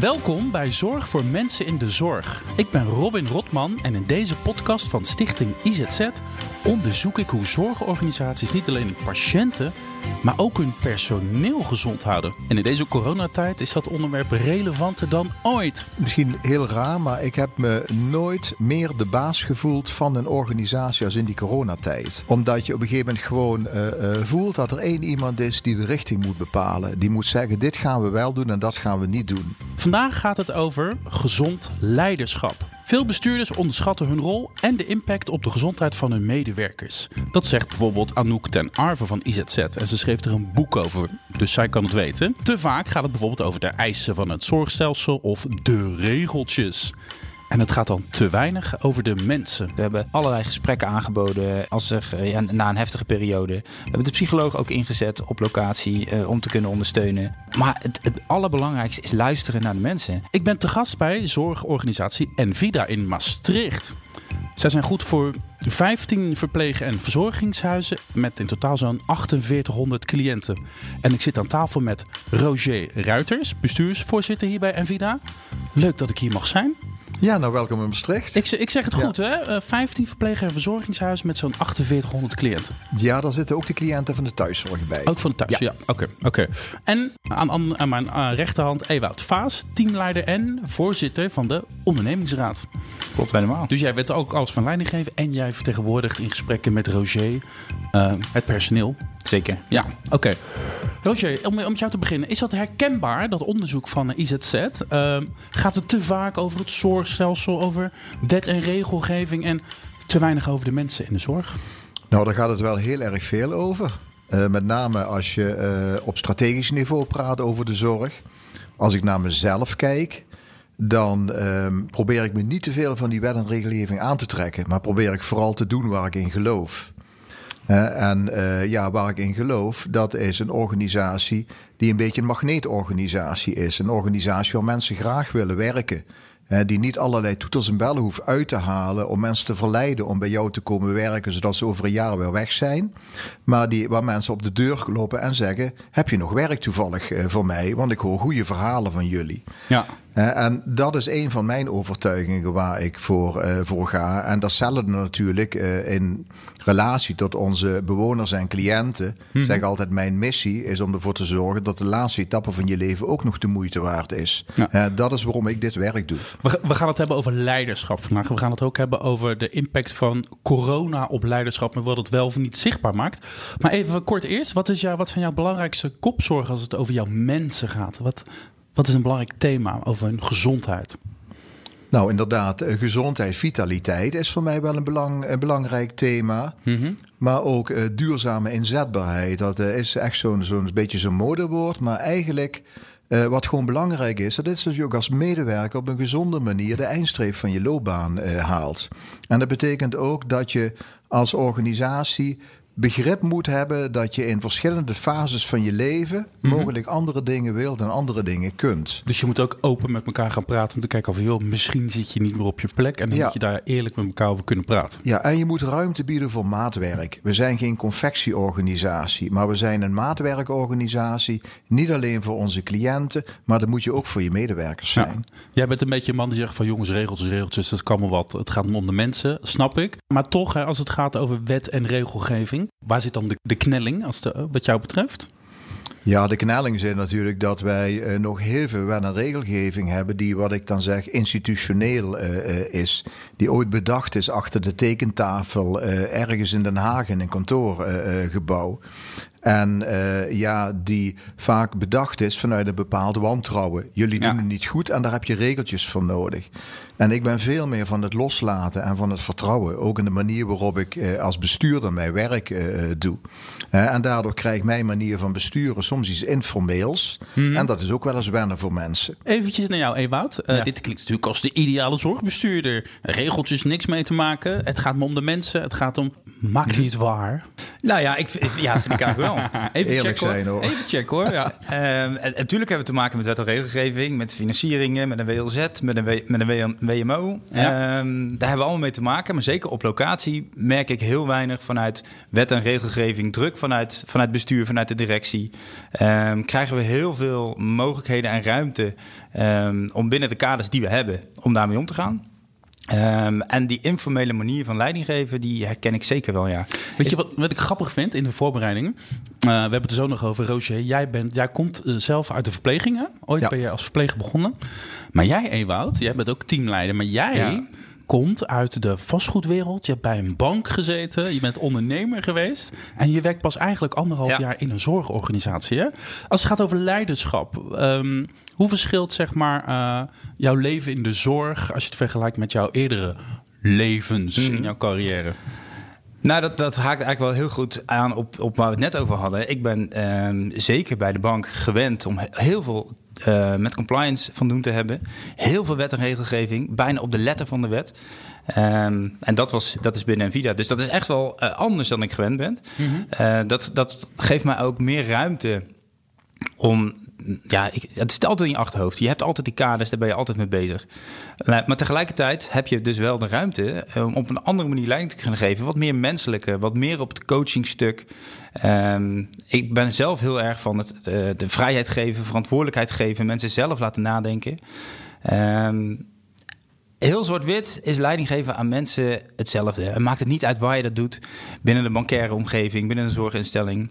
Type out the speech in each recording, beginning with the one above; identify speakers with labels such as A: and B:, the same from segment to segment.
A: Welkom bij Zorg voor Mensen in de Zorg. Ik ben Robin Rotman en in deze podcast van Stichting IZZ onderzoek ik hoe zorgorganisaties niet alleen hun patiënten, maar ook hun personeel gezond houden. En in deze coronatijd is dat onderwerp relevanter dan ooit.
B: Misschien heel raar, maar ik heb me nooit meer de baas gevoeld van een organisatie als in die coronatijd. Omdat je op een gegeven moment gewoon uh, uh, voelt dat er één iemand is die de richting moet bepalen. Die moet zeggen: dit gaan we wel doen en dat gaan we niet doen.
A: Vandaag gaat het over gezond leiderschap. Veel bestuurders onderschatten hun rol en de impact op de gezondheid van hun medewerkers. Dat zegt bijvoorbeeld Anouk ten Arve van IZZ en ze schreef er een boek over, dus zij kan het weten. Te vaak gaat het bijvoorbeeld over de eisen van het zorgstelsel of de regeltjes. En het gaat dan te weinig over de mensen.
C: We hebben allerlei gesprekken aangeboden als er, ja, na een heftige periode. We hebben de psycholoog ook ingezet op locatie uh, om te kunnen ondersteunen. Maar het, het, allerbelangrijkste is luisteren naar de mensen.
A: Ik ben te gast bij zorgorganisatie Envida in Maastricht. Zij zijn goed voor 15 verpleeg- en verzorgingshuizen met in totaal zo'n 4800 cliënten. En ik zit aan tafel met Roger Ruiters, bestuursvoorzitter hier bij Envida. Leuk dat ik hier mag zijn.
B: Ja, nou welkom in Maastricht.
A: Ik, ik zeg het goed, hè? Uh, 15 verpleeg- en verzorgingshuizen met zo'n 4800 cliënten.
B: Ja, daar zitten ook de cliënten van de thuiszorg bij.
A: Ook van de thuis, ja. Oké, ja. oké. Okay, okay. En aan, aan, aan mijn uh, rechterhand Ewout Vaas, teamleider en voorzitter van de ondernemingsraad.
C: Klopt helemaal.
A: Dus jij bent ook alles van leiding geven en jij vertegenwoordigt in gesprekken met Roger uh, het personeel.
C: Zeker.
A: Ja, oké. Okay. Roger, om, om met jou te beginnen. Is dat herkenbaar, dat onderzoek van IZZ? Uh, gaat het te vaak over het zorgstelsel, over wet en regelgeving en te weinig over de mensen in de zorg?
B: Nou, daar gaat het wel heel erg veel over. Uh, met name als je uh, op strategisch niveau praat over de zorg. Als ik naar mezelf kijk, dan um, probeer ik me niet te veel van die wet en regelgeving aan te trekken. Maar probeer ik vooral te doen waar ik in geloof. En uh, ja, waar ik in geloof, dat is een organisatie die een beetje een magneetorganisatie is. Een organisatie waar mensen graag willen werken. Die niet allerlei toeters en bellen hoeft uit te halen om mensen te verleiden om bij jou te komen werken, zodat ze over een jaar weer weg zijn. Maar die, waar mensen op de deur lopen en zeggen: Heb je nog werk toevallig voor mij? Want ik hoor goede verhalen van jullie.
A: Ja.
B: En dat is een van mijn overtuigingen waar ik voor, uh, voor ga. En datzelfde natuurlijk uh, in relatie tot onze bewoners en cliënten. Hmm. Zeg altijd: Mijn missie is om ervoor te zorgen dat de laatste etappe van je leven ook nog de moeite waard is. Ja. dat is waarom ik dit werk doe.
A: We, we, gaan het hebben over leiderschap vandaag. We gaan het ook hebben over de impact van corona op leiderschap en wat het wel of niet zichtbaar maakt. Maar even kort eerst: wat, is jou, wat zijn jouw belangrijkste kopzorgen als het over jouw mensen gaat? Wat, wat is een belangrijk thema over hun gezondheid?
B: Nou, inderdaad, gezondheid, vitaliteit is voor mij wel een, belang, een belangrijk thema. Mm-hmm. Maar ook uh, duurzame inzetbaarheid. Dat uh, is echt zo'n zo'n beetje zo'n modewoord. Maar eigenlijk, uh, wat gewoon belangrijk is, dat is dat je ook als medewerker op een gezonde manier de eindstreep van je loopbaan haalt. En dat betekent ook dat je als organisatie begrip moet hebben dat je in verschillende fases van je leven mm-hmm. mogelijk andere dingen wilt en andere dingen kunt.
A: Dus je moet ook open met elkaar gaan praten om te kijken of joh, misschien zit je niet meer op je plek en dan ja. moet je daar eerlijk met elkaar over kunnen praten.
B: Ja, en je moet ruimte bieden voor maatwerk. We zijn geen confectieorganisatie, maar we zijn een maatwerkorganisatie. Niet alleen voor onze cliënten, maar dat moet je ook voor je medewerkers zijn.
A: Ja. Jij bent een beetje een man die zegt van jongens, regeltjes, regeltjes, dat kan wel wat. Het gaat om de mensen, snap ik. Maar toch, hè, als het gaat over wet en regelgeving, Waar zit dan de, de knelling als de, wat jou betreft?
B: Ja, de knelling zit natuurlijk dat wij uh, nog heel veel wet regelgeving hebben die, wat ik dan zeg, institutioneel uh, uh, is. Die ooit bedacht is achter de tekentafel ergens in Den Haag in een kantoorgebouw. En uh, ja, die vaak bedacht is vanuit een bepaalde wantrouwen. Jullie doen ja. het niet goed en daar heb je regeltjes voor nodig. En ik ben veel meer van het loslaten en van het vertrouwen. Ook in de manier waarop ik uh, als bestuurder mijn werk uh, doe. en daardoor krijgt mijn manier van besturen soms iets informeels. Mm-hmm. En dat is ook wel eens wennen voor mensen.
A: Eventjes naar jou, Ewout. Ja. Dit klinkt natuurlijk als de ideale zorgbestuurder. Regeltjes, niks mee te maken. Het gaat me om de mensen. Het gaat om, maak niet waar.
C: Nou ja, ik, ja vind ik eigenlijk wel.
A: even
B: Eerlijk
A: check,
B: zijn, hoor.
A: Even check hoor. Ja.
C: Ehm, en, natuurlijk hebben we te maken met wet en regelgeving, met financieringen, met een WLZ, met een, w, met een WM, WMO.
A: Ja.
C: Ehm, daar hebben we allemaal mee te maken. Maar zeker op locatie merk ik heel weinig vanuit wet en regelgeving, druk vanuit, vanuit bestuur, vanuit de directie. Ehm, krijgen we heel veel mogelijkheden en ruimte om binnen de kaders die we hebben, om daarmee om te gaan. Ehm, en die informele manier van leiding geven, die herken ik zeker wel, ja.
A: Weet je wat, wat ik grappig vind in de voorbereidingen? Eh, we hebben het er zo nog over. Roosje, jij, bent, jij komt eh, zelf uit de verplegingen. Ooit
B: Ja.
A: ben je als verpleger begonnen. Maar jij, Ewout, jij bent ook teamleider. Maar jij
C: Ja.
A: Komt uit de vastgoedwereld. Je hebt bij een bank gezeten. Je bent ondernemer geweest. En je werkt pas eigenlijk anderhalf
C: Ja.
A: jaar in een zorgorganisatie. Hè? Als het gaat over leiderschap. ehm, hoe verschilt zeg maar, eh, jouw leven in de zorg... als je het vergelijkt met jouw eerdere levens in jouw carrière?
C: Nou, dat, dat haakt eigenlijk wel heel goed aan op, op waar we het net over hadden. Ik ben ehm, zeker bij de bank gewend om he- heel veel eh, met compliance van doen te hebben. Heel veel wet en regelgeving, bijna op de letter van de wet. Ehm, en dat, was, dat is binnen Nvidia. Dus dat is echt wel eh, anders dan ik gewend ben. Eh, dat, dat geeft mij ook meer ruimte om. Ja, ik, het zit altijd in je achterhoofd. Je hebt altijd die kaders, daar ben je altijd mee bezig. Maar tegelijkertijd heb je dus wel de ruimte eh, om op een andere manier leiding te kunnen geven. Wat meer menselijke, wat meer op het coachingstuk. Ehm, ik ben zelf heel erg van het, eh, de vrijheid geven, verantwoordelijkheid geven, mensen zelf laten nadenken. Ehm, Heel zwart-wit is leiding geven aan mensen hetzelfde. Het maakt het niet uit waar je dat doet. Binnen de bankaire omgeving, binnen een zorginstelling.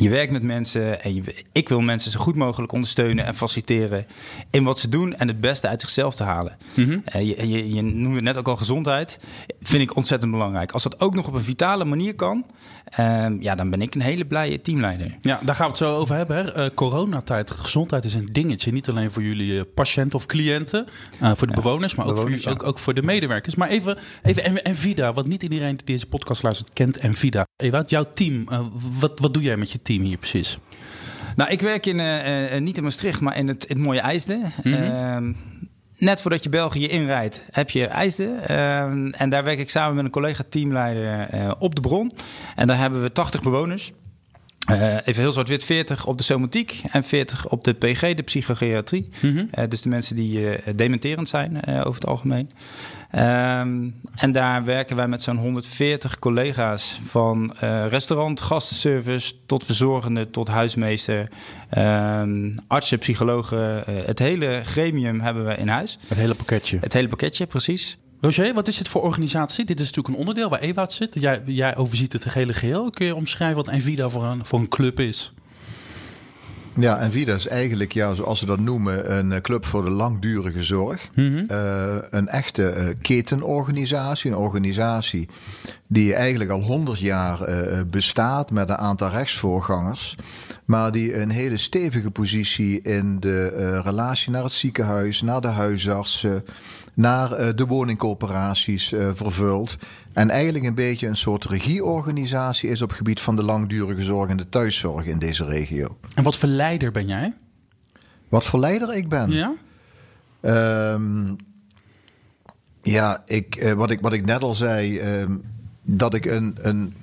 C: Je werkt met mensen en je, ik wil mensen zo goed mogelijk ondersteunen en faciliteren in wat ze doen en het beste uit zichzelf te halen. Eh, je, je, je noemde net ook al gezondheid. Vind ik ontzettend belangrijk. Als dat ook nog op een vitale manier kan, ehm, ja, dan ben ik een hele blije teamleider.
A: Ja, daar gaan we het zo over hebben. Hè. Eh, coronatijd, gezondheid is een dingetje. Niet alleen voor jullie eh, patiënten of cliënten, eh, voor de bewoners, maar ook, voor,
C: ja.
A: ook, ook voor de medewerkers. Maar even, even en- Nvidia, want niet iedereen die deze podcast luistert kent Nvidia. Ewout, jouw team, wat, wat doe jij met je team hier precies?
C: Nou, ik werk in, niet in Maastricht, maar in het, in het mooie IJsden.
A: Mhm.
C: Ehm, net voordat je België inrijdt, heb je IJsden. Ehm, en daar werk ik samen met een collega-teamleider eh, op de bron. En daar hebben we 80 bewoners. Eh, even heel zwart-wit, 40 op de somatiek en 40 op de PG, de psychogeriatrie. Eh, dus de mensen die eh, dementerend zijn over het algemeen. Ehm, en daar werken wij met zo'n 140 collega's van restaurant, gastenservice tot verzorgende tot huismeester, ehm, artsen, psychologen. het hele gremium hebben we in huis.
A: Het hele pakketje.
C: Het hele pakketje, precies.
A: Roger, wat is het voor organisatie? Dit is natuurlijk een onderdeel waar Ewout zit. Jij, jij overziet het hele geheel. Kun je omschrijven wat Nvidia voor een, voor een club is?
B: Ja, en Vida is eigenlijk, ja, zoals ze dat noemen, een eh, club voor de langdurige zorg. Eh, een echte eh, ketenorganisatie. Een organisatie die eigenlijk al 100 jaar bestaat met een aantal rechtsvoorgangers. Maar die een hele stevige positie in de relatie naar het ziekenhuis, naar de huisartsen, naar eh, de woningcoöperaties eh, vervult. En eigenlijk een beetje een soort regieorganisatie is op het gebied van de langdurige zorg en de thuiszorg in deze regio.
A: En wat voor leider ben jij?
B: Wat voor leider ik ben?
A: Ja?
B: Ehm, ja, ik, eh, wat, ik, wat ik net al zei, ehm, dat ik een. een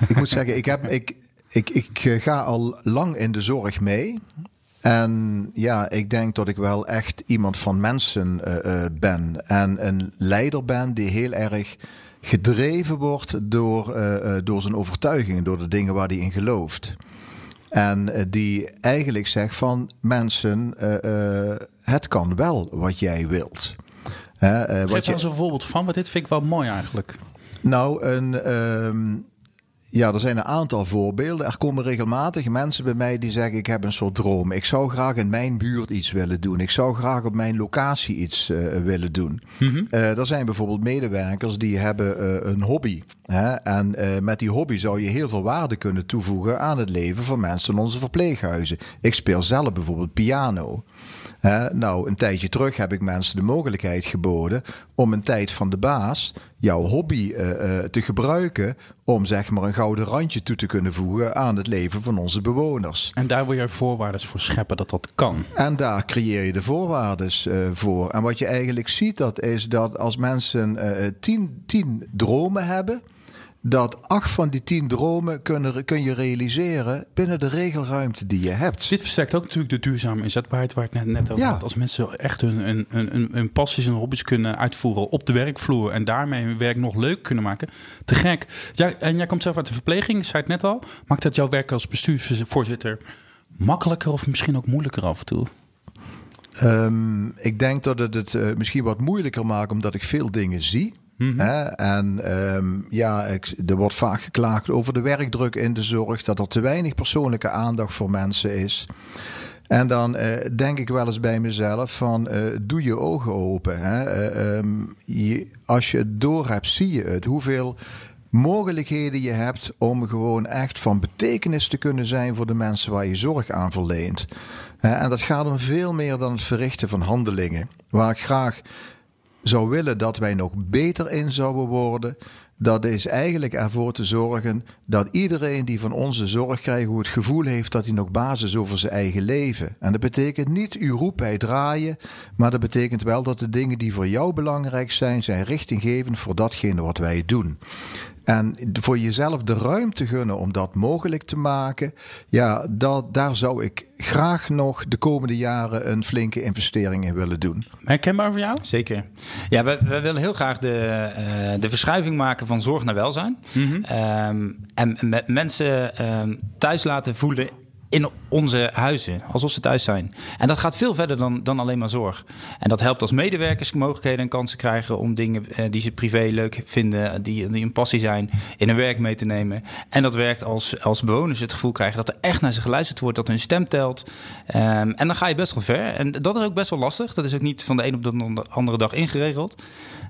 B: ik moet zeggen, ik, heb, ik, ik, ik ga al lang in de zorg mee. En ja, ik denk dat ik wel echt iemand van mensen eh, eh, ben. En een leider ben die heel erg gedreven wordt door, eh, door zijn overtuigingen, door de dingen waar hij in gelooft. En die eigenlijk zegt van mensen, het kan wel wat jij wilt.
A: Geef daar eens een voorbeeld van, want dit vind ik wel mooi eigenlijk.
B: nou, een, ehm, ja, er zijn een aantal voorbeelden. Er komen regelmatig mensen bij mij die zeggen: Ik heb een soort droom. Ik zou graag in mijn buurt iets willen doen. Ik zou graag op mijn locatie iets eh, willen doen. Eh, er zijn bijvoorbeeld medewerkers die hebben eh, een hobby. Hè? En met die hobby zou je heel veel waarde kunnen toevoegen aan het leven van mensen in onze verpleeghuizen. Ik speel zelf bijvoorbeeld piano. Nou, een tijdje terug heb ik mensen de mogelijkheid geboden om een tijd van de baas jouw hobby eh, eh, te gebruiken om zeg maar een gouden randje toe te kunnen voegen aan het leven van onze bewoners.
A: En daar wil je voorwaarden voor scheppen dat dat kan.
B: En daar creëer je de voorwaarden eh, voor. En wat je eigenlijk ziet, dat is dat als mensen tien, tien dromen hebben, dat acht van die tien dromen kunnen, kun je realiseren binnen de regelruimte die je hebt.
A: Dit versterkt ook natuurlijk de duurzame inzetbaarheid waar ik net, net over
B: Ja.
A: had. Als mensen echt hun, hun, hun, hun, hun passies en hobby's kunnen uitvoeren op de werkvloer en daarmee hun werk nog leuk kunnen maken, te gek. Ja, en jij komt zelf uit de verpleging, zei het net al. Maakt dat jouw werk als bestuursvoorzitter makkelijker of misschien ook moeilijker af en toe?
B: Ehm, ik denk dat het het eh, misschien wat moeilijker maakt omdat ik veel dingen zie. Hè? En ehm, ja, er wordt vaak geklaagd over de werkdruk in de zorg, dat er te weinig persoonlijke aandacht voor mensen is. En dan eh, denk ik wel eens bij mezelf van eh, doe je ogen open. Hè? Eh, ehm, als je het door hebt, zie je het. Hoeveel mogelijkheden je hebt om gewoon echt van betekenis te kunnen zijn voor de mensen waar je zorg aan verleent. En dat gaat om veel meer dan het verrichten van handelingen. Waar ik graag zou willen dat wij nog beter in zouden worden. Dat is eigenlijk ervoor te zorgen dat iedereen die van onze zorg krijgt, hoe het gevoel heeft dat hij nog basis over zijn eigen leven. En dat betekent niet u roep bij draaien, maar dat betekent wel dat de dingen die voor jou belangrijk zijn, zijn richtinggevend voor datgene wat wij doen. En voor jezelf de ruimte gunnen om dat mogelijk te maken, ja, dat, daar zou ik graag nog de komende jaren een flinke investering in willen doen.
A: Herkenbaar voor jou?
C: Zeker. Ja, we, we willen heel graag de, eh, de verschuiving maken van zorg naar welzijn. Ehm, en met mensen ehm, thuis laten voelen in onze huizen, alsof ze thuis zijn. En dat gaat veel verder dan, dan alleen maar zorg. En dat helpt als medewerkers mogelijkheden en kansen krijgen om dingen eh, die ze privé leuk vinden, die, die een passie zijn, in hun werk mee te nemen. En dat werkt als, als bewoners het gevoel krijgen dat er echt naar ze geluisterd wordt, dat hun stem telt. Ehm, en dan ga je best wel ver. En dat is ook best wel lastig. Dat is ook niet van de een op de andere dag ingeregeld.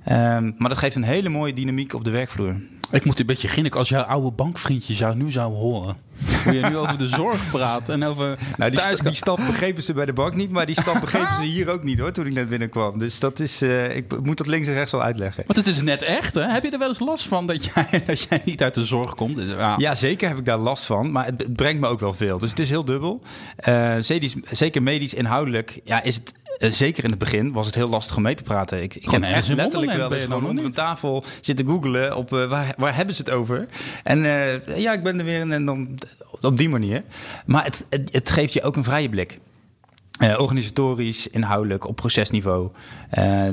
C: Ehm, maar dat geeft een hele mooie dynamiek op de werkvloer.
A: Ik moet een beetje ginnik als jouw oude bankvriendjes jou nu zouden horen. Hoe je nu over de zorg praat en over
C: Nou, die,
A: thuis...
C: sta- die stap begrepen ze bij de bank niet, maar die stap begrepen ze hier ook niet hoor, toen ik net binnenkwam. Dus dat is, eh, ik moet dat links en rechts wel uitleggen.
A: Want het is net echt, hè? Heb je er wel eens last van dat jij, dat jij niet uit de zorg komt? Dus, ja.
C: Ja, zeker heb ik daar last van, maar het, het brengt me ook wel veel. Dus het is heel dubbel. Eh, zeker, zeker medisch inhoudelijk ja, is het... eh, zeker in het begin was het heel lastig om mee te praten. Ik, ik
A: ergens
C: echt
A: in
C: letterlijk wel eens gewoon onder een tafel zitten googelen op eh, waar, waar hebben ze het over. En eh, ja, ik ben er weer en dan op die manier. Maar het, het, het geeft je ook een vrije blik. Organisatorisch, inhoudelijk, op procesniveau.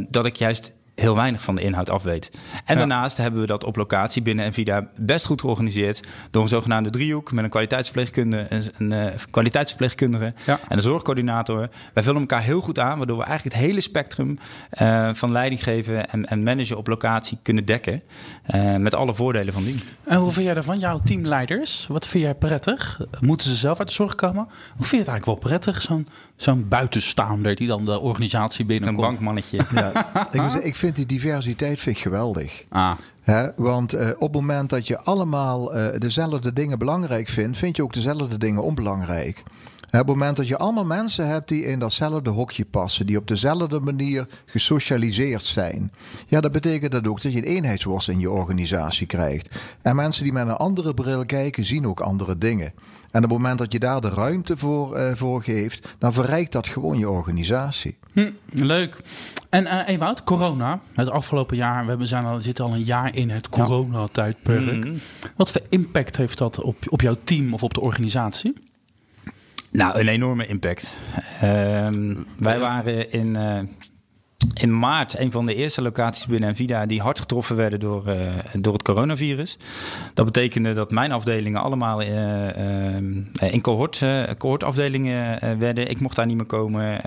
C: dat ik juist heel weinig van de inhoud af weet. En
A: Ja.
C: daarnaast hebben we dat op locatie binnen Envida best goed georganiseerd... door een zogenaamde driehoek met een kwaliteitsverpleegkundige, een, een eh, kwaliteitsverpleegkundige
A: Ja.
C: en een zorgcoördinator. Wij vullen elkaar heel goed aan, waardoor we eigenlijk het hele spectrum eh, van leiding geven en, en managen op locatie kunnen dekken. eh, met alle voordelen van die.
A: En hoe vind jij daarvan? Jouw teamleiders, wat vind jij prettig? Moeten ze zelf uit de zorg komen? Hoe vind je het eigenlijk wel prettig? Zo'n zo'n buitenstaander die dan de organisatie
C: Een
A: binnenkomt.
C: bankmannetje.
B: Ja, ik, ik vind die diversiteit vind ik geweldig.
A: Ah,
B: Hè, want eh, op het moment dat je allemaal eh, dezelfde dingen belangrijk vindt, vind je ook dezelfde dingen onbelangrijk. Op het moment dat je allemaal mensen hebt die in datzelfde hokje passen, die op dezelfde manier gesocialiseerd zijn, ja, dat betekent dat ook dat je een eenheidsworst in je organisatie krijgt. En mensen die met een andere bril kijken, zien ook andere dingen. En op het moment dat je daar de ruimte voor, eh, voor geeft, dan verrijkt dat gewoon je organisatie.
A: hm, leuk. En eh Ewout, corona, het afgelopen jaar, we hebben zijn al, zitten al een jaar in het coronatijdperk.
C: Mhm.
A: Wat voor impact heeft dat op, op jouw team of op de organisatie?
C: Nou, een enorme impact. Ehm, wij waren in, eh, in maart een van de eerste locaties binnen Envida die hard getroffen werden door, eh, door het coronavirus. Dat betekende dat mijn afdelingen allemaal eh, ehm, in cohort, eh, cohortafdelingen eh, werden. Ik mocht daar niet meer komen.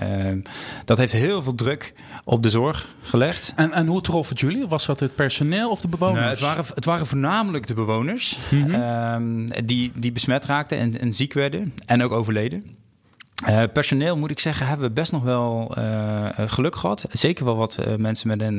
C: Dat heeft heel veel druk op de zorg gelegd.
A: En, en hoe trof het jullie? Was dat het personeel of de bewoners?
C: Nee, het, waren, het waren voornamelijk de bewoners ehm, die, die besmet raakten en, en ziek werden en ook overleden. Eh, personeel moet ik zeggen, hebben we best nog wel eh, eh, geluk gehad. Zeker wel wat mensen met een,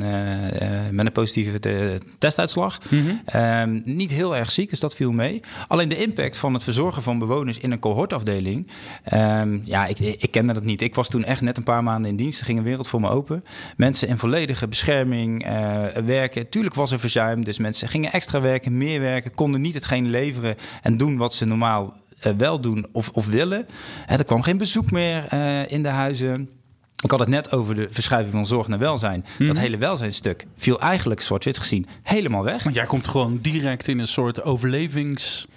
C: met een positieve te- testuitslag. Ehm, niet heel erg ziek, dus dat viel mee. Alleen de impact van het verzorgen van bewoners in een cohortafdeling. ehm, ja, ik, ik kende dat niet. Ik was toen echt net een paar maanden in dienst. Er ging een wereld voor me open. Mensen in volledige bescherming werken. Tuurlijk was er verzuim, dus mensen gingen extra werken, meer werken. Konden niet hetgeen leveren en doen wat ze normaal wel doen of, of willen. Hè, er kwam geen bezoek meer eh, in de huizen. Ik had het net over de verschuiving van zorg naar welzijn. Dat hele welzijnstuk viel eigenlijk zwart-wit gezien helemaal weg.
A: Want jij komt gewoon direct in een soort overlevingsmodus.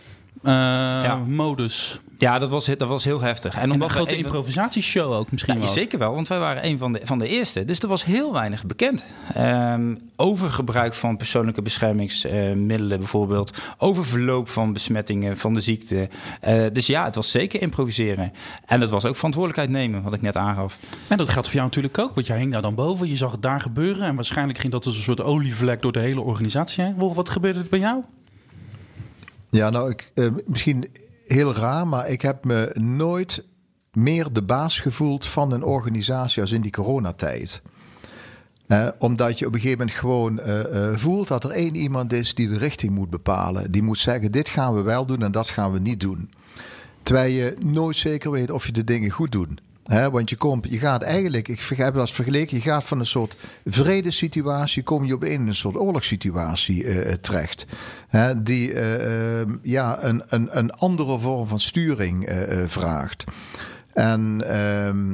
C: Ja, dat was, dat was heel heftig.
A: En, omdat een grote improvisatieshow ook misschien
C: ja, Zeker wel, want wij waren een van de, van de eerste. Dus er was heel weinig bekend. Um, over gebruik van persoonlijke beschermingsmiddelen bijvoorbeeld. Over verloop van besmettingen van de ziekte. Uh, dus ja, het was zeker improviseren. En het was ook verantwoordelijkheid nemen, wat ik net aangaf.
A: En dat geldt voor jou natuurlijk ook, want jij hing daar dan boven. Je zag het daar gebeuren en waarschijnlijk ging dat als een soort olievlek door de hele organisatie heen. Wat gebeurde er bij jou?
B: Ja, nou, ik, uh, misschien heel raar, maar ik heb me nooit meer de baas gevoeld van een organisatie als in die coronatijd. Uh, omdat je op een gegeven moment gewoon uh, uh, voelt dat er één iemand is die de richting moet bepalen. Die moet zeggen: dit gaan we wel doen en dat gaan we niet doen. Terwijl je nooit zeker weet of je de dingen goed doet want je, komt, je gaat eigenlijk, ik heb dat vergeleken, je gaat van een soort vredesituatie, kom je op in een soort oorlogssituatie uh, terecht. die uh, ja, een, een, een andere vorm van sturing vraagt. En ehm,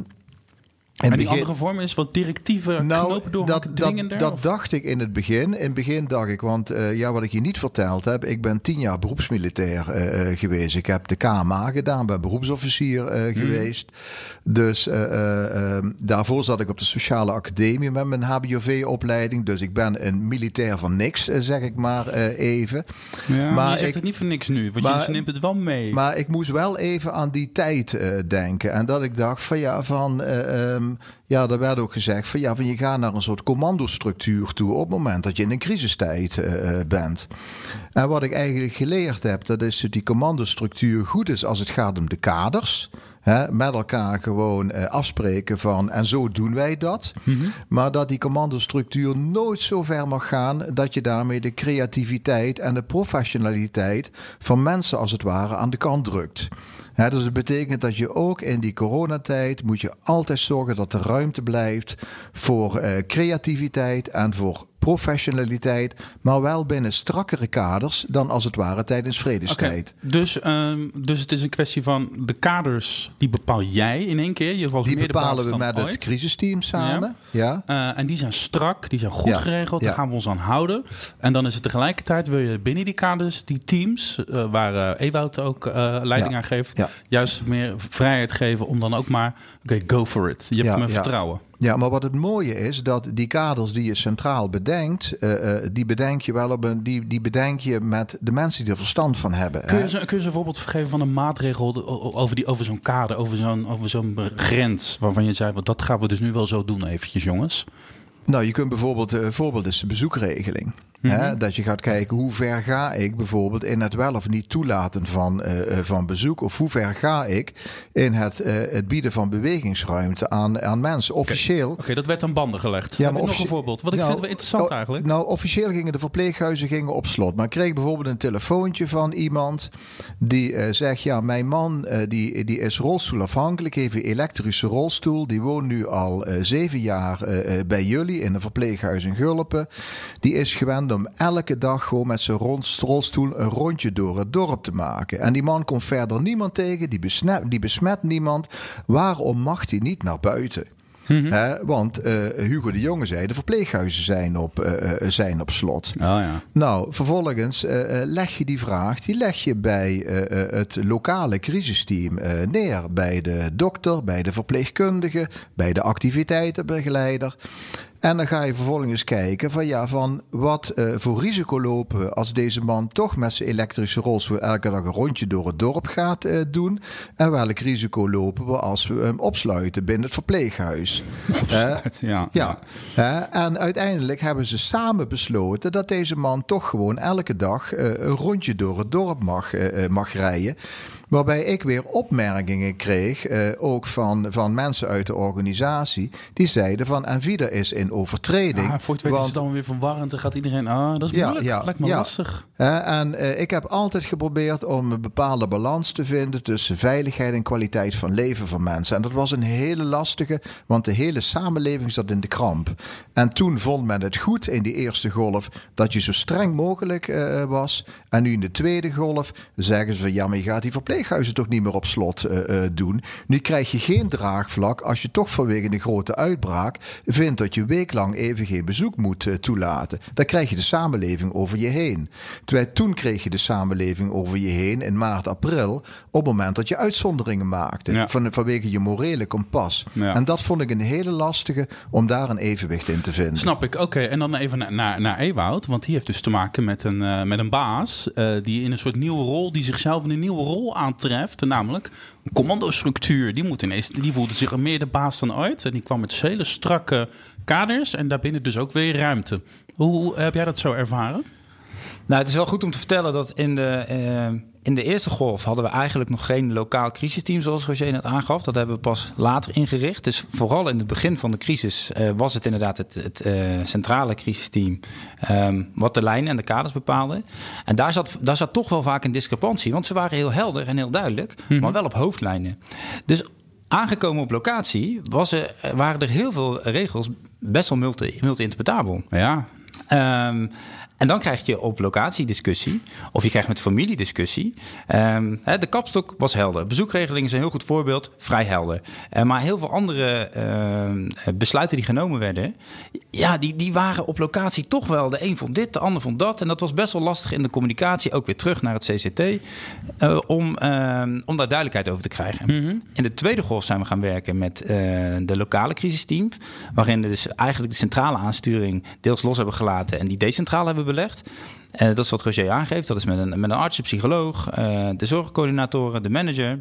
A: en die andere vorm is wat directieve nou, knopen door
B: dat, dat, dat dacht ik in het begin. In het begin dacht ik, want uh, ja, wat ik je niet verteld heb, ik ben tien jaar beroepsmilitair uh, geweest. Ik heb de KMA gedaan, ben beroepsofficier uh, geweest. Dus ehm, daarvoor zat ik op de sociale academie met mijn HBOV-opleiding. Dus ik ben een militair van niks, zeg ik maar even.
A: Ja, maar je zegt ik, het niet voor niks nu, want maar, je neemt het wel mee.
B: Maar ik moest wel even aan die tijd denken. En dat ik dacht van ja, van... Um, ja, daar werd ook gezegd van ja, van je gaat naar een soort commandostructuur toe op het moment dat je in een crisistijd uh, bent. En wat ik eigenlijk geleerd heb, dat is dat die commandostructuur goed is als het gaat om de kaders. Hè, met elkaar gewoon uh, afspreken van en zo doen wij dat. Mm -hmm. Maar dat die commandostructuur nooit zo ver mag gaan dat je daarmee de creativiteit en de professionaliteit van mensen als het ware aan de kant drukt. Dus dat betekent dat je ook in die coronatijd moet je altijd zorgen dat er ruimte blijft voor uh, creativiteit en voor professionaliteit, maar wel binnen strakkere kaders dan als het ware tijdens vredestijd.
A: Okay. Dus, um, dus het is een kwestie van de kaders, die bepaal jij in één keer. Je
B: die bepalen we met ooit. het crisisteam samen. Ja.
A: ja. Uh, en die zijn strak, die zijn goed ja. geregeld, daar gaan we ons aan houden. En dan is het tegelijkertijd, wil je binnen die kaders, die teams, uh, waar uh, Ewout ook leiding aan geeft, juist meer vrijheid geven om dan ook maar, oké, okay, go for it. Je hebt me vertrouwen.
B: Ja, maar wat het mooie is, dat die kaders die je centraal bedenkt, uh, uh, die bedenk je wel op een, die, die bedenk je met de mensen die er verstand van hebben.
A: Kun je, kun je een voorbeeld geven van een maatregel over, die, over zo'n kader, over zo'n, over zo'n grens, waarvan je zei, dat gaan we dus nu wel zo doen eventjes jongens?
B: Nou, je kunt bijvoorbeeld, uh, voorbeeld is de bezoekregeling. Mhm. dat je gaat kijken hoe ver ga ik bijvoorbeeld in het wel of niet toelaten van, uh, van bezoek. Of hoe ver ga ik in het, uh, het bieden van bewegingsruimte aan, aan mensen. Officieel.
A: Oké, okay, dat werd aan banden gelegd. Ja, maar nog een voorbeeld. Wat ik nou, vind wel interessant
B: oh,
A: eigenlijk.
B: Nou, officieel gingen de verpleeghuizen gingen op slot. Maar ik kreeg bijvoorbeeld een telefoontje van iemand die uh, zegt: Ja, mijn man die, die is rolstoelafhankelijk, heeft een elektrische rolstoel. Die woont nu al zeven jaar bij jullie in een verpleeghuis in Gulpen. Die is gewend om elke dag gewoon met zijn rolstoel een rondje door het dorp te maken. En die man komt verder niemand tegen, die besmet, die besmet niemand. Waarom mag hij niet naar buiten? Mm want uh, Hugo de Jonge zei, de verpleeghuizen zijn op, uh, zijn op slot.
A: Oh, ja.
B: Nou, vervolgens leg je die vraag, die leg je bij het lokale crisisteam neer. Bij de dokter, bij de verpleegkundige, bij de activiteitenbegeleider. En dan ga je vervolgens kijken van ja, van wat uh, voor risico lopen we als deze man toch met zijn elektrische rolstoel elke dag een rondje door het dorp gaat uh, doen. En welk risico lopen we als we hem opsluiten binnen het verpleeghuis.
A: Opsluit, uh, ja.
B: ja. ja. en uiteindelijk hebben ze samen besloten dat deze man toch gewoon elke dag een rondje door het dorp mag, mag rijden. Waarbij ik weer opmerkingen kreeg, uh, ook van, van mensen uit de organisatie, die zeiden van Envida is in overtreding.
A: Ja, voor het want, is het dan weer verwarrend en gaat iedereen, ah, dat is moeilijk, ja, ja, lijkt me ja. lastig.
B: Uh, en uh, ik heb altijd geprobeerd om een bepaalde balans te vinden tussen veiligheid en kwaliteit van leven van mensen. En dat was een hele lastige, want de hele samenleving zat in de kramp. En toen vond men het goed in die eerste golf dat je zo streng mogelijk was. En nu in de tweede golf zeggen ze van ja, maar je gaat die verplicht verpleeghuizen toch niet meer op slot uh, doen. Nu krijg je geen draagvlak als je toch vanwege een grote uitbraak vindt dat je weeklang even geen bezoek moet uh, toelaten. Dan krijg je de samenleving over je heen. Terwijl toen kreeg je de samenleving over je heen in maart, april, op het moment dat je uitzonderingen maakte. Ja. Van, vanwege je morele kompas. Ja. En dat vond ik een hele lastige om daar een evenwicht in te vinden.
A: Snap ik, oké. En dan even naar, naar, naar Ewoud, want die heeft dus te maken met een, uh, met een baas die in een soort nieuwe rol, die zichzelf in een nieuwe rol aantreft, namelijk een commandostructuur. Die, moet ineens, die voelde zich meer de baas dan ooit en die kwam met hele strakke kaders en daarbinnen dus ook weer ruimte. Hoe heb jij dat zo ervaren?
C: Nou, het is wel goed om te vertellen dat in de, uh, in de eerste golf hadden we eigenlijk nog geen lokaal crisisteam, zoals Roger net aangaf. Dat hebben we pas later ingericht. Dus vooral in het begin van de crisis uh, was het inderdaad het, het uh, centrale crisisteam um, wat de lijnen en de kaders bepaalde. En daar zat, daar zat toch wel vaak een discrepantie, want ze waren heel helder en heel duidelijk, mm -hmm. maar wel op hoofdlijnen. Dus aangekomen op locatie was er, waren er heel veel regels best wel multi-interpretabel.
A: Multi ja.
C: Um, en dan krijg je op locatie discussie, of je krijgt met familie discussie. Um, de kapstok was helder. Bezoekregeling is een heel goed voorbeeld, vrij helder. Uh, maar heel veel andere uh, besluiten die genomen werden, ja, die, die waren op locatie toch wel. De een vond dit, de ander vond dat. En dat was best wel lastig in de communicatie, ook weer terug naar het CCT, uh, om, om daar duidelijkheid over te krijgen. Mm -hmm. In de tweede golf zijn we gaan werken met de lokale crisisteam, waarin we dus eigenlijk de centrale aansturing deels los hebben gelaten en die decentraal hebben belegd. Uh, dat is wat Roger aangeeft. Dat is met een, met een arts, een psycholoog, uh, de zorgcoördinatoren, de manager.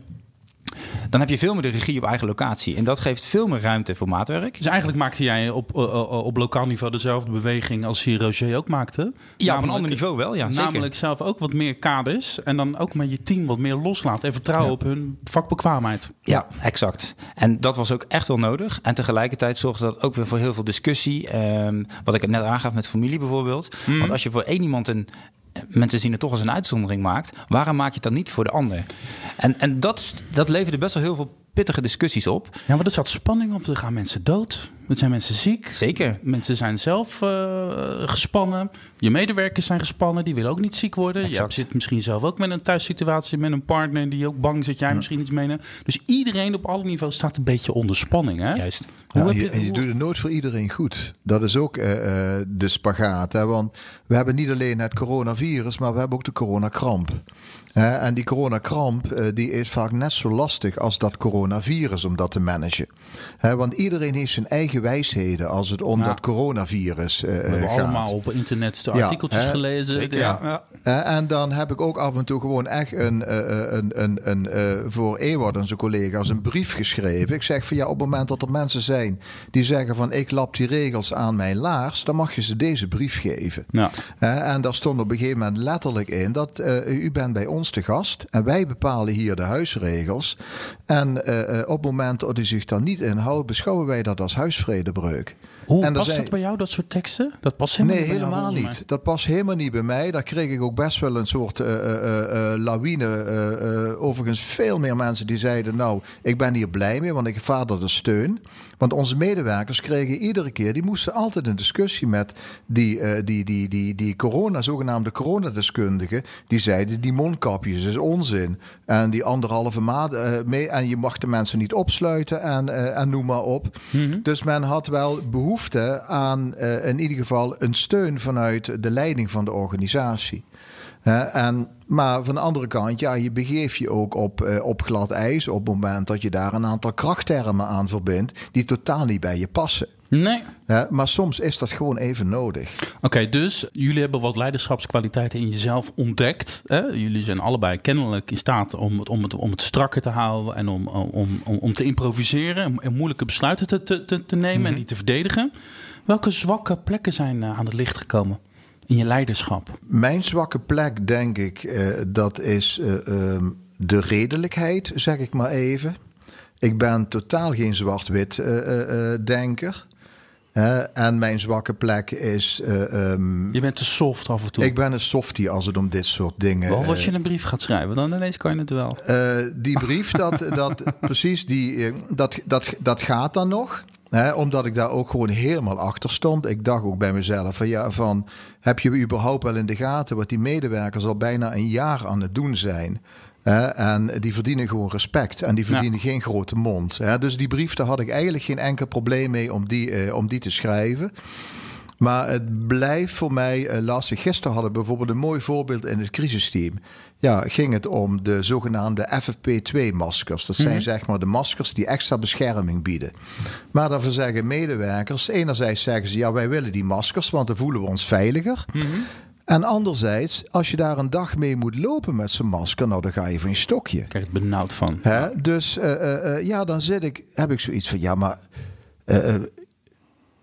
C: Dan heb je veel meer de regie op eigen locatie. En dat geeft veel meer ruimte voor maatwerk.
A: Dus eigenlijk maakte jij op, uh, op lokaal niveau dezelfde beweging als die Roger ook maakte?
C: Ja, namelijk, op een ander niveau wel, ja.
A: Namelijk
C: zeker.
A: zelf ook wat meer kaders. En dan ook met je team wat meer loslaten. En vertrouwen ja. op hun vakbekwaamheid.
C: Ja, exact. En dat was ook echt wel nodig. En tegelijkertijd zorgde dat ook weer voor heel veel discussie. Um, wat ik net aangaf met familie bijvoorbeeld. Mm. Want als je voor één iemand een, mensen zien het toch als een uitzondering maakt, waarom maak je het dan niet voor de ander? En, en dat, dat leverde best wel heel veel pittige discussies op.
A: Ja, maar er zat spanning op. Er gaan mensen dood. Er zijn mensen ziek.
C: Zeker.
A: Mensen zijn zelf uh, gespannen. Je medewerkers zijn gespannen. Die willen ook niet ziek worden. Exact. Je zit misschien zelf ook met een thuissituatie met een partner die ook bang is dat jij ja. misschien iets meeneemt. Dus iedereen op alle niveaus staat een beetje onder spanning. Hè?
C: Juist.
B: Ja, Hoe je, en je doet het nooit voor iedereen goed. Dat is ook uh, de spagaat. Hè? Want we hebben niet alleen het coronavirus, maar we hebben ook de coronakramp. Uh, en die coronakramp uh, die is vaak net zo lastig als dat coronavirus om dat te managen. Uh, want iedereen heeft zijn eigen wijsheden als het om ja. dat coronavirus uh,
A: We hebben
B: gaat.
A: allemaal op internet de artikeltjes ja, gelezen.
B: Zeker, ja. en dan heb ik ook af en toe gewoon echt een, een, een, een, een voor Ewart en zijn collega's een brief geschreven. Ik zeg van ja, op het moment dat er mensen zijn die zeggen van ik lap die regels aan mijn laars, dan mag je ze deze brief geven.
A: Ja.
B: en daar stond op een gegeven moment letterlijk in dat u bent bij ons te gast en wij bepalen hier de huisregels. En uh, op het moment dat u zich dan niet inhoudt, beschouwen wij dat als Elfrede
A: Hoe en past zijn... dat bij jou, dat soort teksten? Dat past helemaal
B: nee,
A: niet
B: helemaal
A: jou,
B: niet. Dat past helemaal niet bij mij. Daar kreeg ik ook best wel een soort uh, uh, uh, lawine. overigens veel meer mensen die zeiden... nou, ik ben hier blij mee, want ik ervaar de steun. Want onze medewerkers kregen iedere keer... die moesten altijd een discussie met die, die, die, die, die corona, zogenaamde coronadeskundigen... die zeiden, die mondkapjes is onzin. En die anderhalve maand mee... en je mag de mensen niet opsluiten en, en noem maar op.
A: Mhm.
B: Mm -hmm. Dus men had wel behoefte aan uh, in ieder geval een steun vanuit de leiding van de organisatie. En, maar van de andere kant, ja, je begeeft je ook op, uh, op glad ijs op het moment dat je daar een aantal krachttermen aan verbindt die totaal niet bij je passen.
A: Nee.
B: Ja, maar soms is dat gewoon even nodig.
A: Oké, okay, dus jullie hebben wat leiderschapskwaliteiten in jezelf ontdekt. Hè? Jullie zijn allebei kennelijk in staat om het, om het, om het strakker te houden en om, om, om, om te improviseren en moeilijke besluiten te, te, te nemen en die te verdedigen. Welke zwakke plekken zijn aan het licht gekomen? in je leiderschap?
B: Mijn zwakke plek, denk ik, uh, dat is uh, um, de redelijkheid, zeg ik maar even. Ik ben totaal geen zwart-wit uh, en mijn zwakke plek is. Um,
A: je bent te soft af en toe.
B: Ik ben een softie als het om dit soort dingen.
A: Behalve als je een brief gaat schrijven, dan ineens kan je het wel.
B: die brief, dat, dat, precies, die, dat, dat, dat gaat dan nog. He, omdat ik daar ook gewoon helemaal achter stond. Ik dacht ook bij mezelf: van ja, van heb je überhaupt wel in de gaten wat die medewerkers al bijna een jaar aan het doen zijn? En die verdienen gewoon respect. En die verdienen geen grote mond. Hè. Dus die brief, daar had ik eigenlijk geen enkel probleem mee om die, eh, om die te schrijven. Maar het blijft voor mij uh, lastig. Gisteren hadden we bijvoorbeeld een mooi voorbeeld in het crisisteam. Ja, ging het om de zogenaamde FFP2-maskers. Dat zijn
A: Mhm.
B: zeg maar de maskers die extra bescherming bieden. Maar daarvoor zeggen medewerkers, enerzijds zeggen ze ja, wij willen die maskers, want dan voelen we ons veiliger.
A: Mhm.
B: En anderzijds, als je daar een dag mee moet lopen met zo'n masker, nou dan ga je van je stokje.
A: Ik krijg het benauwd van.
B: Hè? Dus eh, eh, eh, ja, dan zit ik, heb ik zoiets van, ja, maar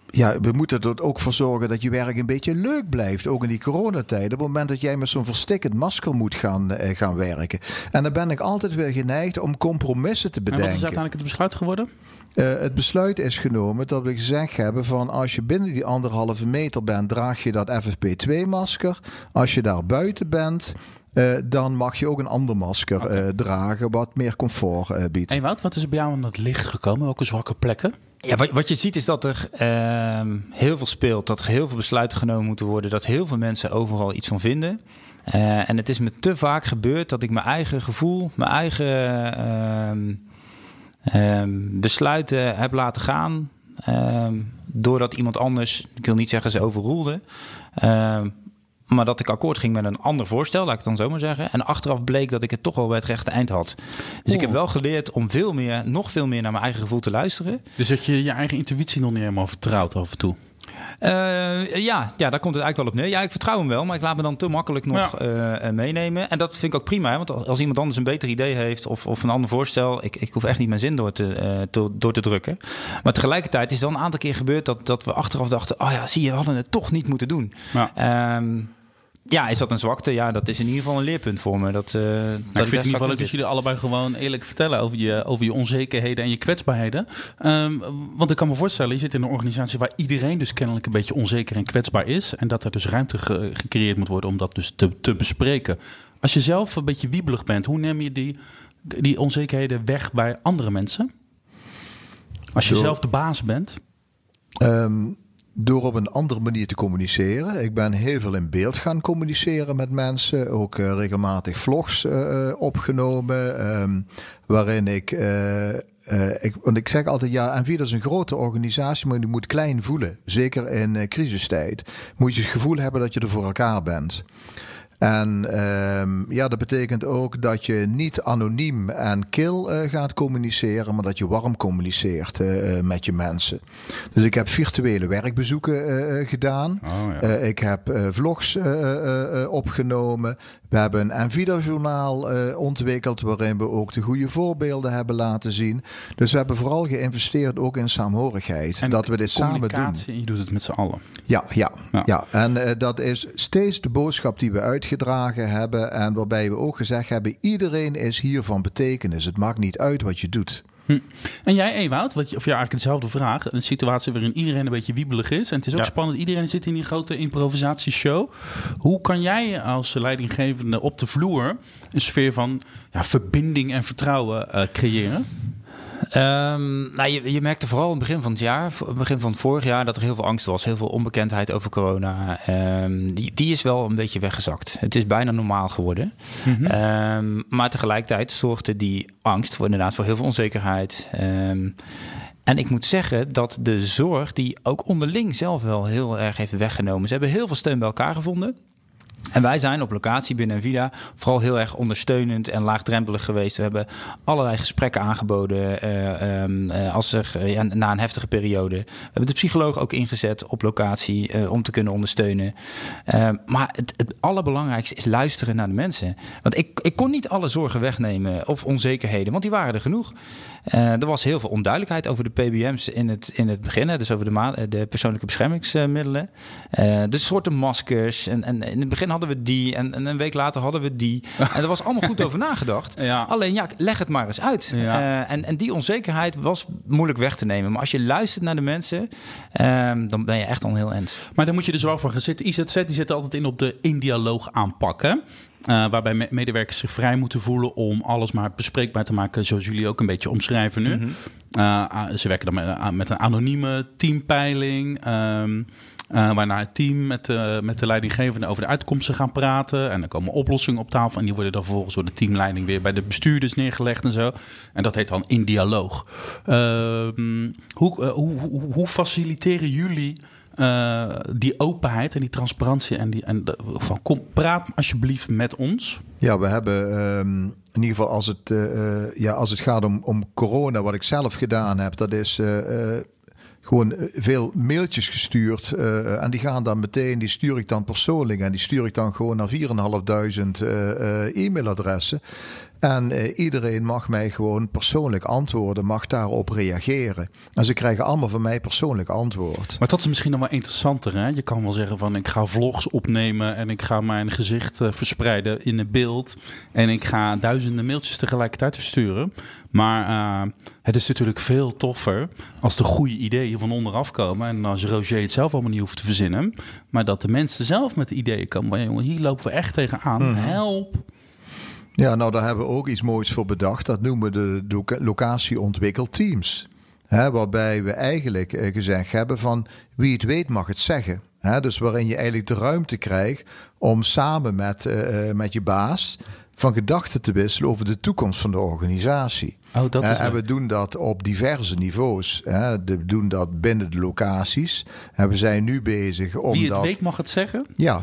B: ja, we moeten er ook voor zorgen dat je werk een beetje leuk blijft, ook in die coronatijd. Op het moment dat jij met zo'n verstikkend masker moet gaan, gaan werken. En dan ben ik altijd weer geneigd om compromissen te
A: En
B: bedenken.
A: wat is uiteindelijk het besluit geworden?
B: Eh, het besluit is genomen dat we gezegd hebben van als je binnen die anderhalve meter bent, draag je dat FFP2-masker. Als je daar buiten bent, eh, dan mag je ook een ander masker eh, dragen wat meer comfort eh, biedt.
A: Hey Wout, wat is er bij jou aan het licht gekomen? Welke zwakke plekken?
C: Ja, wat, wat je ziet is dat er ehm, heel veel speelt, dat er heel veel besluiten genomen moeten worden, dat heel veel mensen overal iets van vinden. Eh, en het is me te vaak gebeurd dat ik mijn eigen gevoel, mijn eigen ehm, ehm, besluiten heb laten gaan. ehm, doordat iemand anders, ik wil niet zeggen ze overroelde, ehm, maar dat ik akkoord ging met een ander voorstel, laat ik het dan zo maar zeggen. En achteraf bleek dat ik het toch wel bij het rechte eind had. Dus ik heb wel geleerd om veel meer, nog veel meer naar mijn eigen gevoel te luisteren.
A: Dus dat je je eigen intuïtie nog niet helemaal vertrouwt af en toe.
C: Eh, ja, ja, daar komt het eigenlijk wel op neer. Ja, ik vertrouw hem wel, maar ik laat me dan te makkelijk nog eh, eh, meenemen. En dat vind ik ook prima, hè, want als iemand anders een beter idee heeft of, of een ander voorstel, ik, ik hoef echt niet mijn zin door te, te- door te drukken. Maar tegelijkertijd is het wel een aantal keer gebeurd dat, dat we achteraf dachten, oh ja, zie je, we hadden het toch niet moeten doen.
A: Ja.
C: Ehm, ja, is dat een zwakte? Ja, dat is in ieder geval een leerpunt voor me. Dat, eh, dat
A: Nou, ik vind het in ieder geval leuk dat jullie allebei gewoon eerlijk vertellen over je, over je onzekerheden en je kwetsbaarheden. Ehm, want ik kan me voorstellen, je zit in een organisatie waar iedereen dus kennelijk een beetje onzeker en kwetsbaar is. En dat er dus ruimte ge- gecreëerd moet worden om dat dus te, te bespreken. Als je zelf een beetje wiebelig bent, hoe neem je die, die onzekerheden weg bij andere mensen? Als je
B: Door-
A: zelf de baas bent.
B: Ehm, door op een andere manier te communiceren. Ik ben heel veel in beeld gaan communiceren met mensen. Ook eh, regelmatig vlogs eh, eh, opgenomen. ehm, waarin ik, ik. Want ik zeg altijd: ja, Envida is een grote organisatie, maar die moet klein voelen. Zeker in crisistijd. Moet je het gevoel hebben dat je er voor elkaar bent. En ehm, ja, dat betekent ook dat je niet anoniem en kil eh, gaat communiceren, maar dat je warm communiceert eh, eh, met je mensen. Dus ik heb virtuele werkbezoeken gedaan.
A: Oh, ja.
B: Ik heb vlogs opgenomen. We hebben een Envida-journaal eh, ontwikkeld waarin we ook de goede voorbeelden hebben laten zien. Dus we hebben vooral geïnvesteerd ook in saamhorigheid.
A: En
B: dat we dit samen doen.
A: je doet het met z'n allen.
B: Ja, ja,
A: Ja.
B: ja. En dat is steeds de boodschap die we uitgedragen hebben. En waarbij we ook gezegd hebben: iedereen is hier van betekenis. Het maakt niet uit wat je doet.
A: Hm. En jij, Ewout, wat je, of ja, eigenlijk dezelfde vraag. Een situatie waarin iedereen een beetje wiebelig is. En het is ook
C: Ja.
A: spannend. Iedereen zit in die grote improvisatieshow. Hoe kan jij als leidinggevende op de vloer een sfeer van ja, verbinding en vertrouwen eh, creëren?
C: Ehm, nou, je, je merkte vooral in het begin van het jaar, begin van het vorig jaar, dat er heel veel angst was. Heel veel onbekendheid over corona. Ehm, die, die is wel een beetje weggezakt. Het is bijna normaal geworden. Ehm, maar tegelijkertijd zorgde die angst voor inderdaad voor heel veel onzekerheid. En ik moet zeggen dat de zorg die ook onderling zelf wel heel erg heeft weggenomen. Ze hebben heel veel steun bij elkaar gevonden. En wij zijn op locatie binnen Vida vooral heel erg ondersteunend en laagdrempelig geweest. We hebben allerlei gesprekken aangeboden eh, ehm, eh, als er, eh, ja, na een heftige periode. We hebben de psycholoog ook ingezet op locatie om te kunnen ondersteunen. Ehm, maar het, het allerbelangrijkste is luisteren naar de mensen. Want ik, ik kon niet alle zorgen wegnemen of onzekerheden, want die waren er genoeg. Er was heel veel onduidelijkheid over de PBM's in het, in het begin, dus over de, de persoonlijke beschermingsmiddelen. De soorten maskers. En, en in het begin hadden we die en, en een week later hadden we die. En er was allemaal goed over nagedacht.
A: Ja.
C: Alleen ja, leg het maar eens uit.
A: Ja.
C: Eh, en, en die onzekerheid was moeilijk weg te nemen. Maar als je luistert naar de mensen, ehm, dan ben je echt al heel eind.
A: Maar daar moet je dus wel voor gaan zitten. IZZ die zit altijd in op de in-dialoog aanpakken. Eh, waarbij me- medewerkers zich vrij moeten voelen om alles maar bespreekbaar te maken, zoals jullie ook een beetje omschrijven nu.
C: Mhm.
A: Eh, ze werken dan met, ah, met een anonieme teampeiling. Ehm, Uh, waarna het team met, uh, met de leidinggevende over de uitkomsten gaan praten. En dan komen oplossingen op tafel. En die worden dan vervolgens door de teamleiding weer bij de bestuurders neergelegd en zo. En dat heet dan in dialoog. Uh, hoe, hoe, hoe, hoe, faciliteren jullie die openheid en die transparantie? En, die, en van kom, praat alsjeblieft met ons.
B: Ja, we hebben um, in ieder geval als het, ja, als het gaat om, om corona, wat ik zelf gedaan heb, dat is gewoon eh, veel mailtjes gestuurd. Uh, en die gaan dan meteen, die stuur ik dan persoonlijk. En die stuur ik dan gewoon naar 4.500 uh, e-mailadressen. En uh, iedereen mag mij gewoon persoonlijk antwoorden, mag daarop reageren. En ze krijgen allemaal van mij persoonlijk antwoord.
A: Maar dat is misschien nog wel interessanter. Hè? Je kan wel zeggen van ik ga vlogs opnemen en ik ga mijn gezicht uh, verspreiden in een beeld. En ik ga duizenden mailtjes tegelijkertijd versturen. Maar uh, het is natuurlijk veel toffer als de goede ideeën van onderaf komen. En als Roger het zelf allemaal niet hoeft te verzinnen. Maar dat de mensen zelf met ideeën komen. Van, jongen, hier lopen we echt tegenaan. Mm. Help.
B: Ja, nou daar hebben we ook iets moois voor bedacht. Dat noemen we de locatieontwikkelteams. Hè, waarbij we eigenlijk eh, gezegd hebben van wie het weet mag het zeggen. Dus waarin je eigenlijk de ruimte krijgt om samen met, uh, met je baas van gedachten te wisselen over de toekomst van de organisatie.
A: Oh, dat is
B: en we doen dat op diverse niveaus. We doen dat binnen de locaties. En we zijn nu bezig om.
A: Wie het weet mag het zeggen?
B: Ja.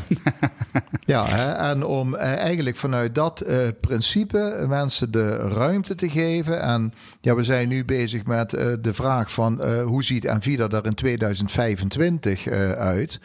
B: ja en om eh, eigenlijk vanuit dat uh, principe mensen de ruimte te geven. En ja, we zijn nu bezig met de vraag van hoe ziet Envida er in 2025 uit?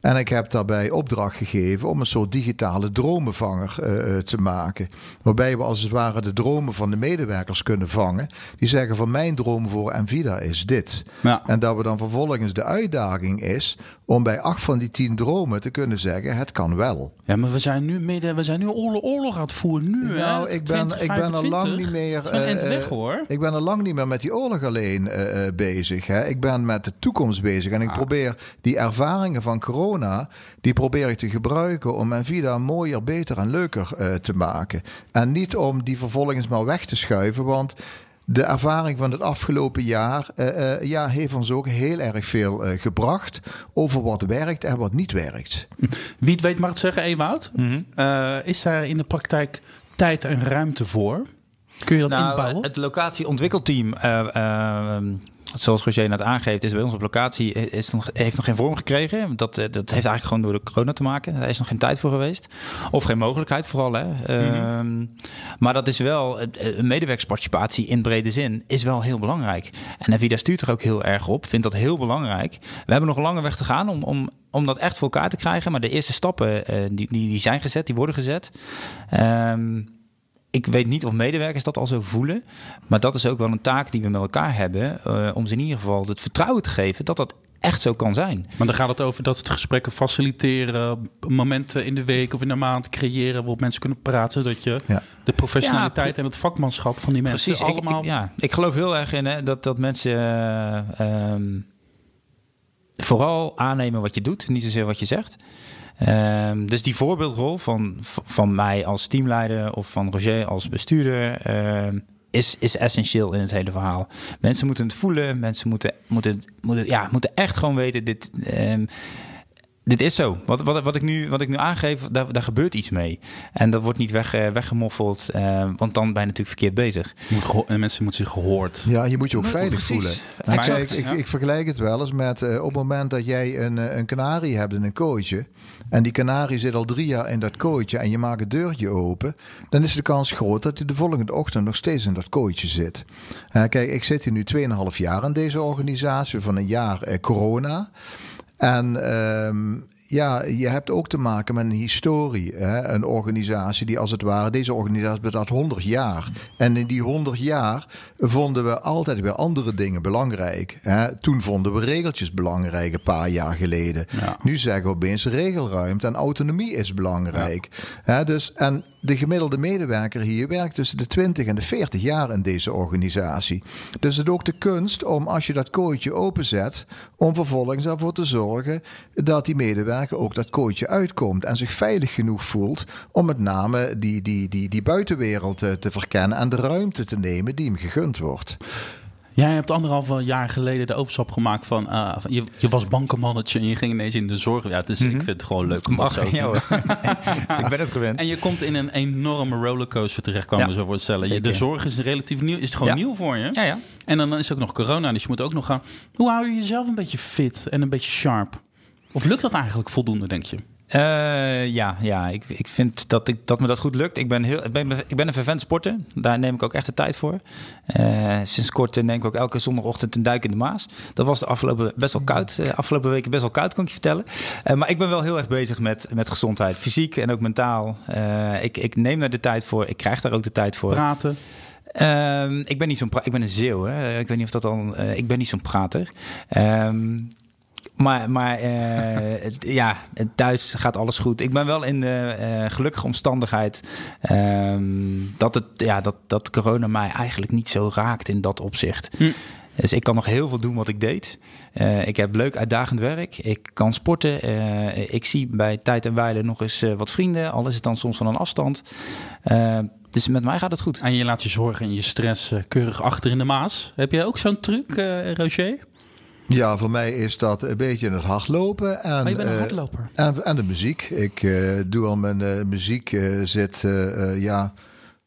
B: En ik heb daarbij opdracht gegeven om een soort digitale dromenvanger uh, te maken. Waarbij we als het ware de dromen van de medewerkers kunnen vangen. Die zeggen van mijn droom voor Envida is dit. Ja. En dat we dan vervolgens de uitdaging is om bij acht van die tien dromen te kunnen zeggen: het kan wel.
A: Ja, maar we zijn nu midden, we zijn nu oorlog, oorlog aan het voeren. Nu,
B: nou,
A: hè,
B: ik ben, ik ben er lang niet meer.
A: Uh, weg, hoor.
B: Ik ben er lang niet meer met die oorlog alleen uh, bezig. Hè. Ik ben met de toekomst bezig en ik ah. probeer die ervaringen van corona, die probeer ik te gebruiken om mijn vida mooier, beter en leuker uh, te maken. En niet om die vervolgens maar weg te schuiven, want de ervaring van het afgelopen jaar uh, uh, ja, heeft ons ook heel erg veel uh, gebracht over wat werkt en wat niet werkt.
A: Wie het weet mag het zeggen, Ewout. Mm -hmm. is daar in de praktijk tijd en ruimte voor? Kun je dat nou, inbouwen?
C: Het locatieontwikkelteam zoals Roger net aangeeft, is bij ons op locatie is nog, heeft nog geen vorm gekregen. Dat, dat heeft eigenlijk gewoon door de corona te maken. Daar is nog geen tijd voor geweest. Of geen mogelijkheid vooral. Hè. Mm maar dat is wel, een medewerkersparticipatie in brede zin is wel heel belangrijk. En Navida stuurt er ook heel erg op, vindt dat heel belangrijk. We hebben nog een lange weg te gaan om, om, om dat echt voor elkaar te krijgen. Maar de eerste stappen uh, die, die, die, zijn gezet, die worden gezet. Um, ik weet niet of medewerkers dat al zo voelen. Maar dat is ook wel een taak die we met elkaar hebben. Uh, om ze in ieder geval het vertrouwen te geven dat dat echt zo kan zijn.
A: Maar dan gaat het over dat het gesprekken faciliteren, momenten in de week of in de maand creëren waarop mensen kunnen praten, dat je ja. de professionaliteit en het vakmanschap van die mensen Precies, allemaal.
C: Ik, ja, ik geloof heel erg in hè, dat, dat mensen uh, um, vooral aannemen wat je doet, niet zozeer wat je zegt. Um, dus die voorbeeldrol van, van mij als teamleider of van Roger als bestuurder um, is, is essentieel in het hele verhaal. Mensen moeten het voelen, mensen moeten, moeten, moeten, ja, moeten echt gewoon weten: dit. Um, dit is zo. Wat, wat, wat, ik, nu, wat ik nu aangeef, daar, daar gebeurt iets mee. En dat wordt niet weg, uh, weggemoffeld, uh, want dan ben je natuurlijk verkeerd bezig.
A: en mensen moeten zich gehoord.
B: Ja, je moet je ook veilig voelen. Ik, ik, ik, ik, vergelijk het wel eens met uh, op het moment dat jij een, een kanarie hebt in een kooitje. En die kanarie zit al drie jaar in dat kooitje en je maakt het deurtje open. Dan is de kans groot dat hij de volgende ochtend nog steeds in dat kooitje zit. kijk, ik zit hier nu 2,5 jaar in deze organisatie van een jaar corona. En um, ja, je hebt ook te maken met een historie. Hè? Een organisatie die als het ware, deze organisatie bestaat 100 jaar. En in die 100 jaar vonden we altijd weer andere dingen belangrijk. Hè? Toen vonden we regeltjes belangrijk, een paar jaar geleden. Nu zeggen we opeens regelruimte en autonomie is belangrijk. Hè? Dus, en de gemiddelde medewerker hier werkt tussen de 20 en de 40 jaar in deze organisatie. Dus het is ook de kunst om, als je dat kooitje openzet, om vervolgens ervoor te zorgen dat die medewerker ook dat kooitje uitkomt en zich veilig genoeg voelt om met name die, die, die, die buitenwereld te, te verkennen en de ruimte te nemen die hem gegund wordt.
A: Jij hebt anderhalf jaar geleden de overstap gemaakt van, uh, van je, je, was bankenmanager en je ging ineens in de zorg. Ja, dus ik vind het gewoon leuk om dat zo
C: Ik ben het gewend.
A: En je komt in een enorme rollercoaster terechtkomen, ja, zo voorstellen. Je, de zorg is relatief nieuw, is gewoon nieuw voor je.
C: Ja, ja.
A: En dan is ook nog corona, dus je moet ook nog gaan. Hoe hou je jezelf een beetje fit en een beetje sharp? Of lukt dat eigenlijk voldoende, denk je?
C: Uh, ja, ja ik, ik vind dat, ik, dat me dat goed lukt. Ik ben, heel, ik ben, ik ben een vervent sporter. Daar neem ik ook echt de tijd voor. Uh, sinds kort neem ik ook elke zondagochtend een duik in de Maas. Dat was de afgelopen best wel koud. Uh, afgelopen weken best wel koud, kan ik je vertellen. maar ik ben wel heel erg bezig met, met gezondheid. Fysiek en ook mentaal. ik, ik neem daar de tijd voor. Ik krijg daar ook de tijd voor.
A: Praten.
C: Ehm, ik ben niet zo'n ik ben een zeeuw. Hè. Ik weet niet of dat dan. ik ben niet zo'n prater. Um, maar, maar uh, ja, thuis gaat alles goed. Ik ben wel in de uh, gelukkige omstandigheid um, dat, het, ja, dat, dat corona mij eigenlijk niet zo raakt in dat opzicht. Hm. Dus ik kan nog heel veel doen wat ik deed. Uh, ik heb leuk uitdagend werk. Ik kan sporten. ik zie bij tijd en wijle nog eens wat vrienden. Al is het dan soms van een afstand. dus met mij gaat het goed.
A: En je laat je zorgen en je stress keurig achter in de maas. Heb jij ook zo'n truc, Roger?
B: Ja, voor mij is dat een beetje het hardlopen. En,
A: maar je bent een eh, hardloper.
B: en, en, de muziek. Ik uh, doe al mijn uh, muziek zit, ja,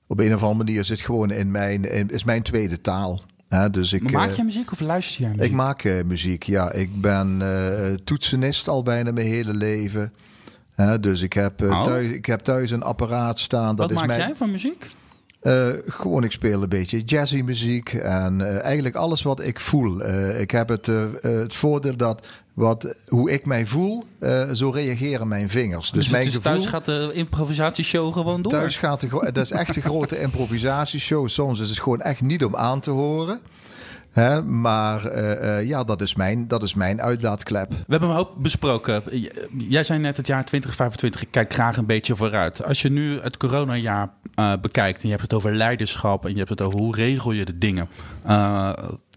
B: op een of andere manier zit gewoon in mijn, in, is mijn tweede taal. dus ik,
A: maak je muziek of luister je muziek?
B: Ik maak muziek, ja. Ik ben toetsenist al bijna mijn hele leven. dus ik heb, oh. thuis, ik heb thuis een apparaat staan.
A: Dat
B: Wat
A: is
B: maak
A: jij van muziek?
B: Uh, gewoon, ik speel een beetje jazzy muziek en uh, eigenlijk alles wat ik voel. Uh, ik heb het, het voordeel dat wat, hoe ik mij voel, zo reageren mijn vingers.
A: Dus,
B: dus mijn
A: gevoel, thuis gaat de improvisatieshow gewoon door?
B: Thuis gaat de, dat is echt een grote improvisatieshow. Soms is het gewoon echt niet om aan te horen. Maar uh, uh, ja, dat is, mijn, dat is mijn uitlaatklep.
A: We hebben een hoop besproken. Jij zei net het jaar 2025. Ik kijk graag een beetje vooruit. Als je nu het coronajaar uh, bekijkt en je hebt het over leiderschap en je hebt het over hoe regel je de dingen.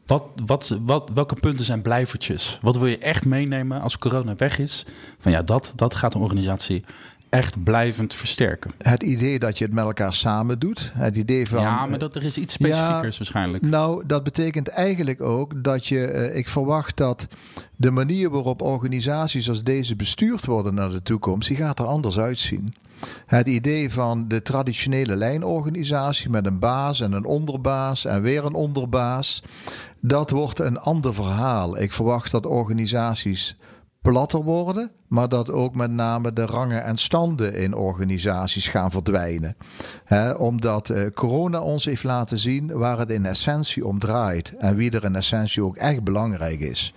A: Wat, wat, wat, welke punten zijn blijvertjes? Wat wil je echt meenemen als corona weg is? Van ja, dat, dat gaat een organisatie echt blijvend versterken.
B: Het idee dat je het met elkaar samen doet. Het idee van.
A: Ja, maar dat er is iets specifiekers waarschijnlijk.
B: Nou, dat betekent eigenlijk ook dat je. Uh, ik verwacht dat de manier waarop organisaties als deze bestuurd worden naar de toekomst, die gaat er anders uitzien. Het idee van de traditionele lijnorganisatie met een baas en een onderbaas en weer een onderbaas, dat wordt een ander verhaal. Ik verwacht dat organisaties platter worden, maar dat ook met name de rangen en standen in organisaties gaan verdwijnen. omdat uh, corona ons heeft laten zien waar het in essentie om draait en wie er in essentie ook echt belangrijk is.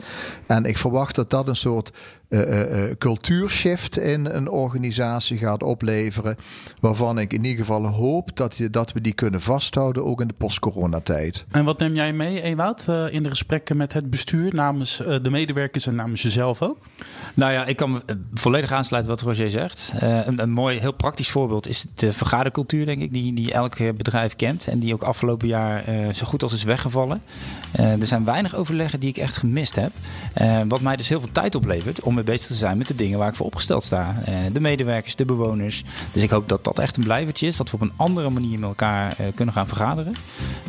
B: En ik verwacht dat dat een soort uh, cultuurshift in een organisatie gaat opleveren. Waarvan ik in ieder geval hoop dat, je, dat we die kunnen vasthouden, ook in de post-coronatijd.
A: En wat neem jij mee, Ewout, in de gesprekken met het bestuur namens de medewerkers en namens jezelf ook?
C: Nou ja, ik kan me volledig aansluiten wat Roger zegt. een, een, mooi, heel praktisch voorbeeld is de vergadercultuur, denk ik, die, die elk bedrijf kent. En die ook afgelopen jaar zo goed als is weggevallen. er zijn weinig overleggen die ik echt gemist heb. wat mij dus heel veel tijd oplevert om mee bezig te zijn met de dingen waar ik voor opgesteld sta. De medewerkers, de bewoners. Dus ik hoop dat dat echt een blijvertje is. Dat we op een andere manier met elkaar kunnen gaan vergaderen.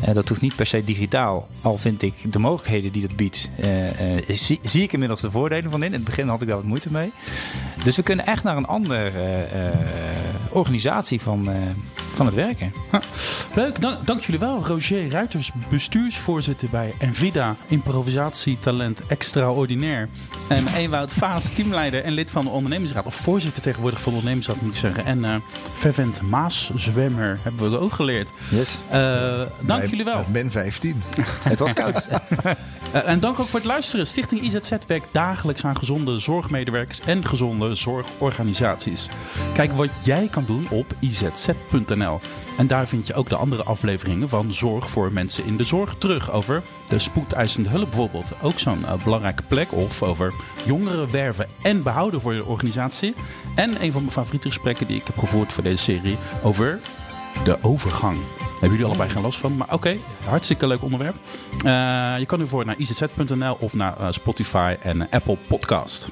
C: Uh, dat hoeft niet per se digitaal. Al vind ik de mogelijkheden die dat biedt, zie, zie, ik inmiddels de voordelen van in. In het begin had ik daar wat moeite mee. Dus we kunnen echt naar een andere organisatie van, van het werken.
A: Leuk, dank, dank, jullie wel. Roger Ruiters, bestuursvoorzitter bij Envida, improvisatietalent extraordinair. En Ewout Vaas, teamleider en lid van de ondernemingsraad. Of voorzitter tegenwoordig van de ondernemingsraad moet ik zeggen. En uh, fervent Maaszwemmer hebben we ook geleerd.
B: Yes.
A: Uh, dank jullie wel.
B: Min 15.
C: het was koud.
A: Uh, en dank ook voor het luisteren. Stichting IZZ werkt dagelijks aan gezonde zorgmedewerkers en gezonde zorgorganisaties. Kijk wat jij kan doen op izz.nl. En daar vind je ook de andere afleveringen van Zorg voor mensen in de zorg terug. Over de spoedeisende hulp bijvoorbeeld. Ook zo'n uh, belangrijke plek. Of over jongeren werven en behouden voor je organisatie. En een van mijn favoriete gesprekken die ik heb gevoerd voor deze serie over de overgang. Hebben jullie allebei geen last van, maar oké, hartstikke leuk onderwerp. Uh, je kan nu voor naar izz.nl of naar uh, Spotify en Apple Podcast.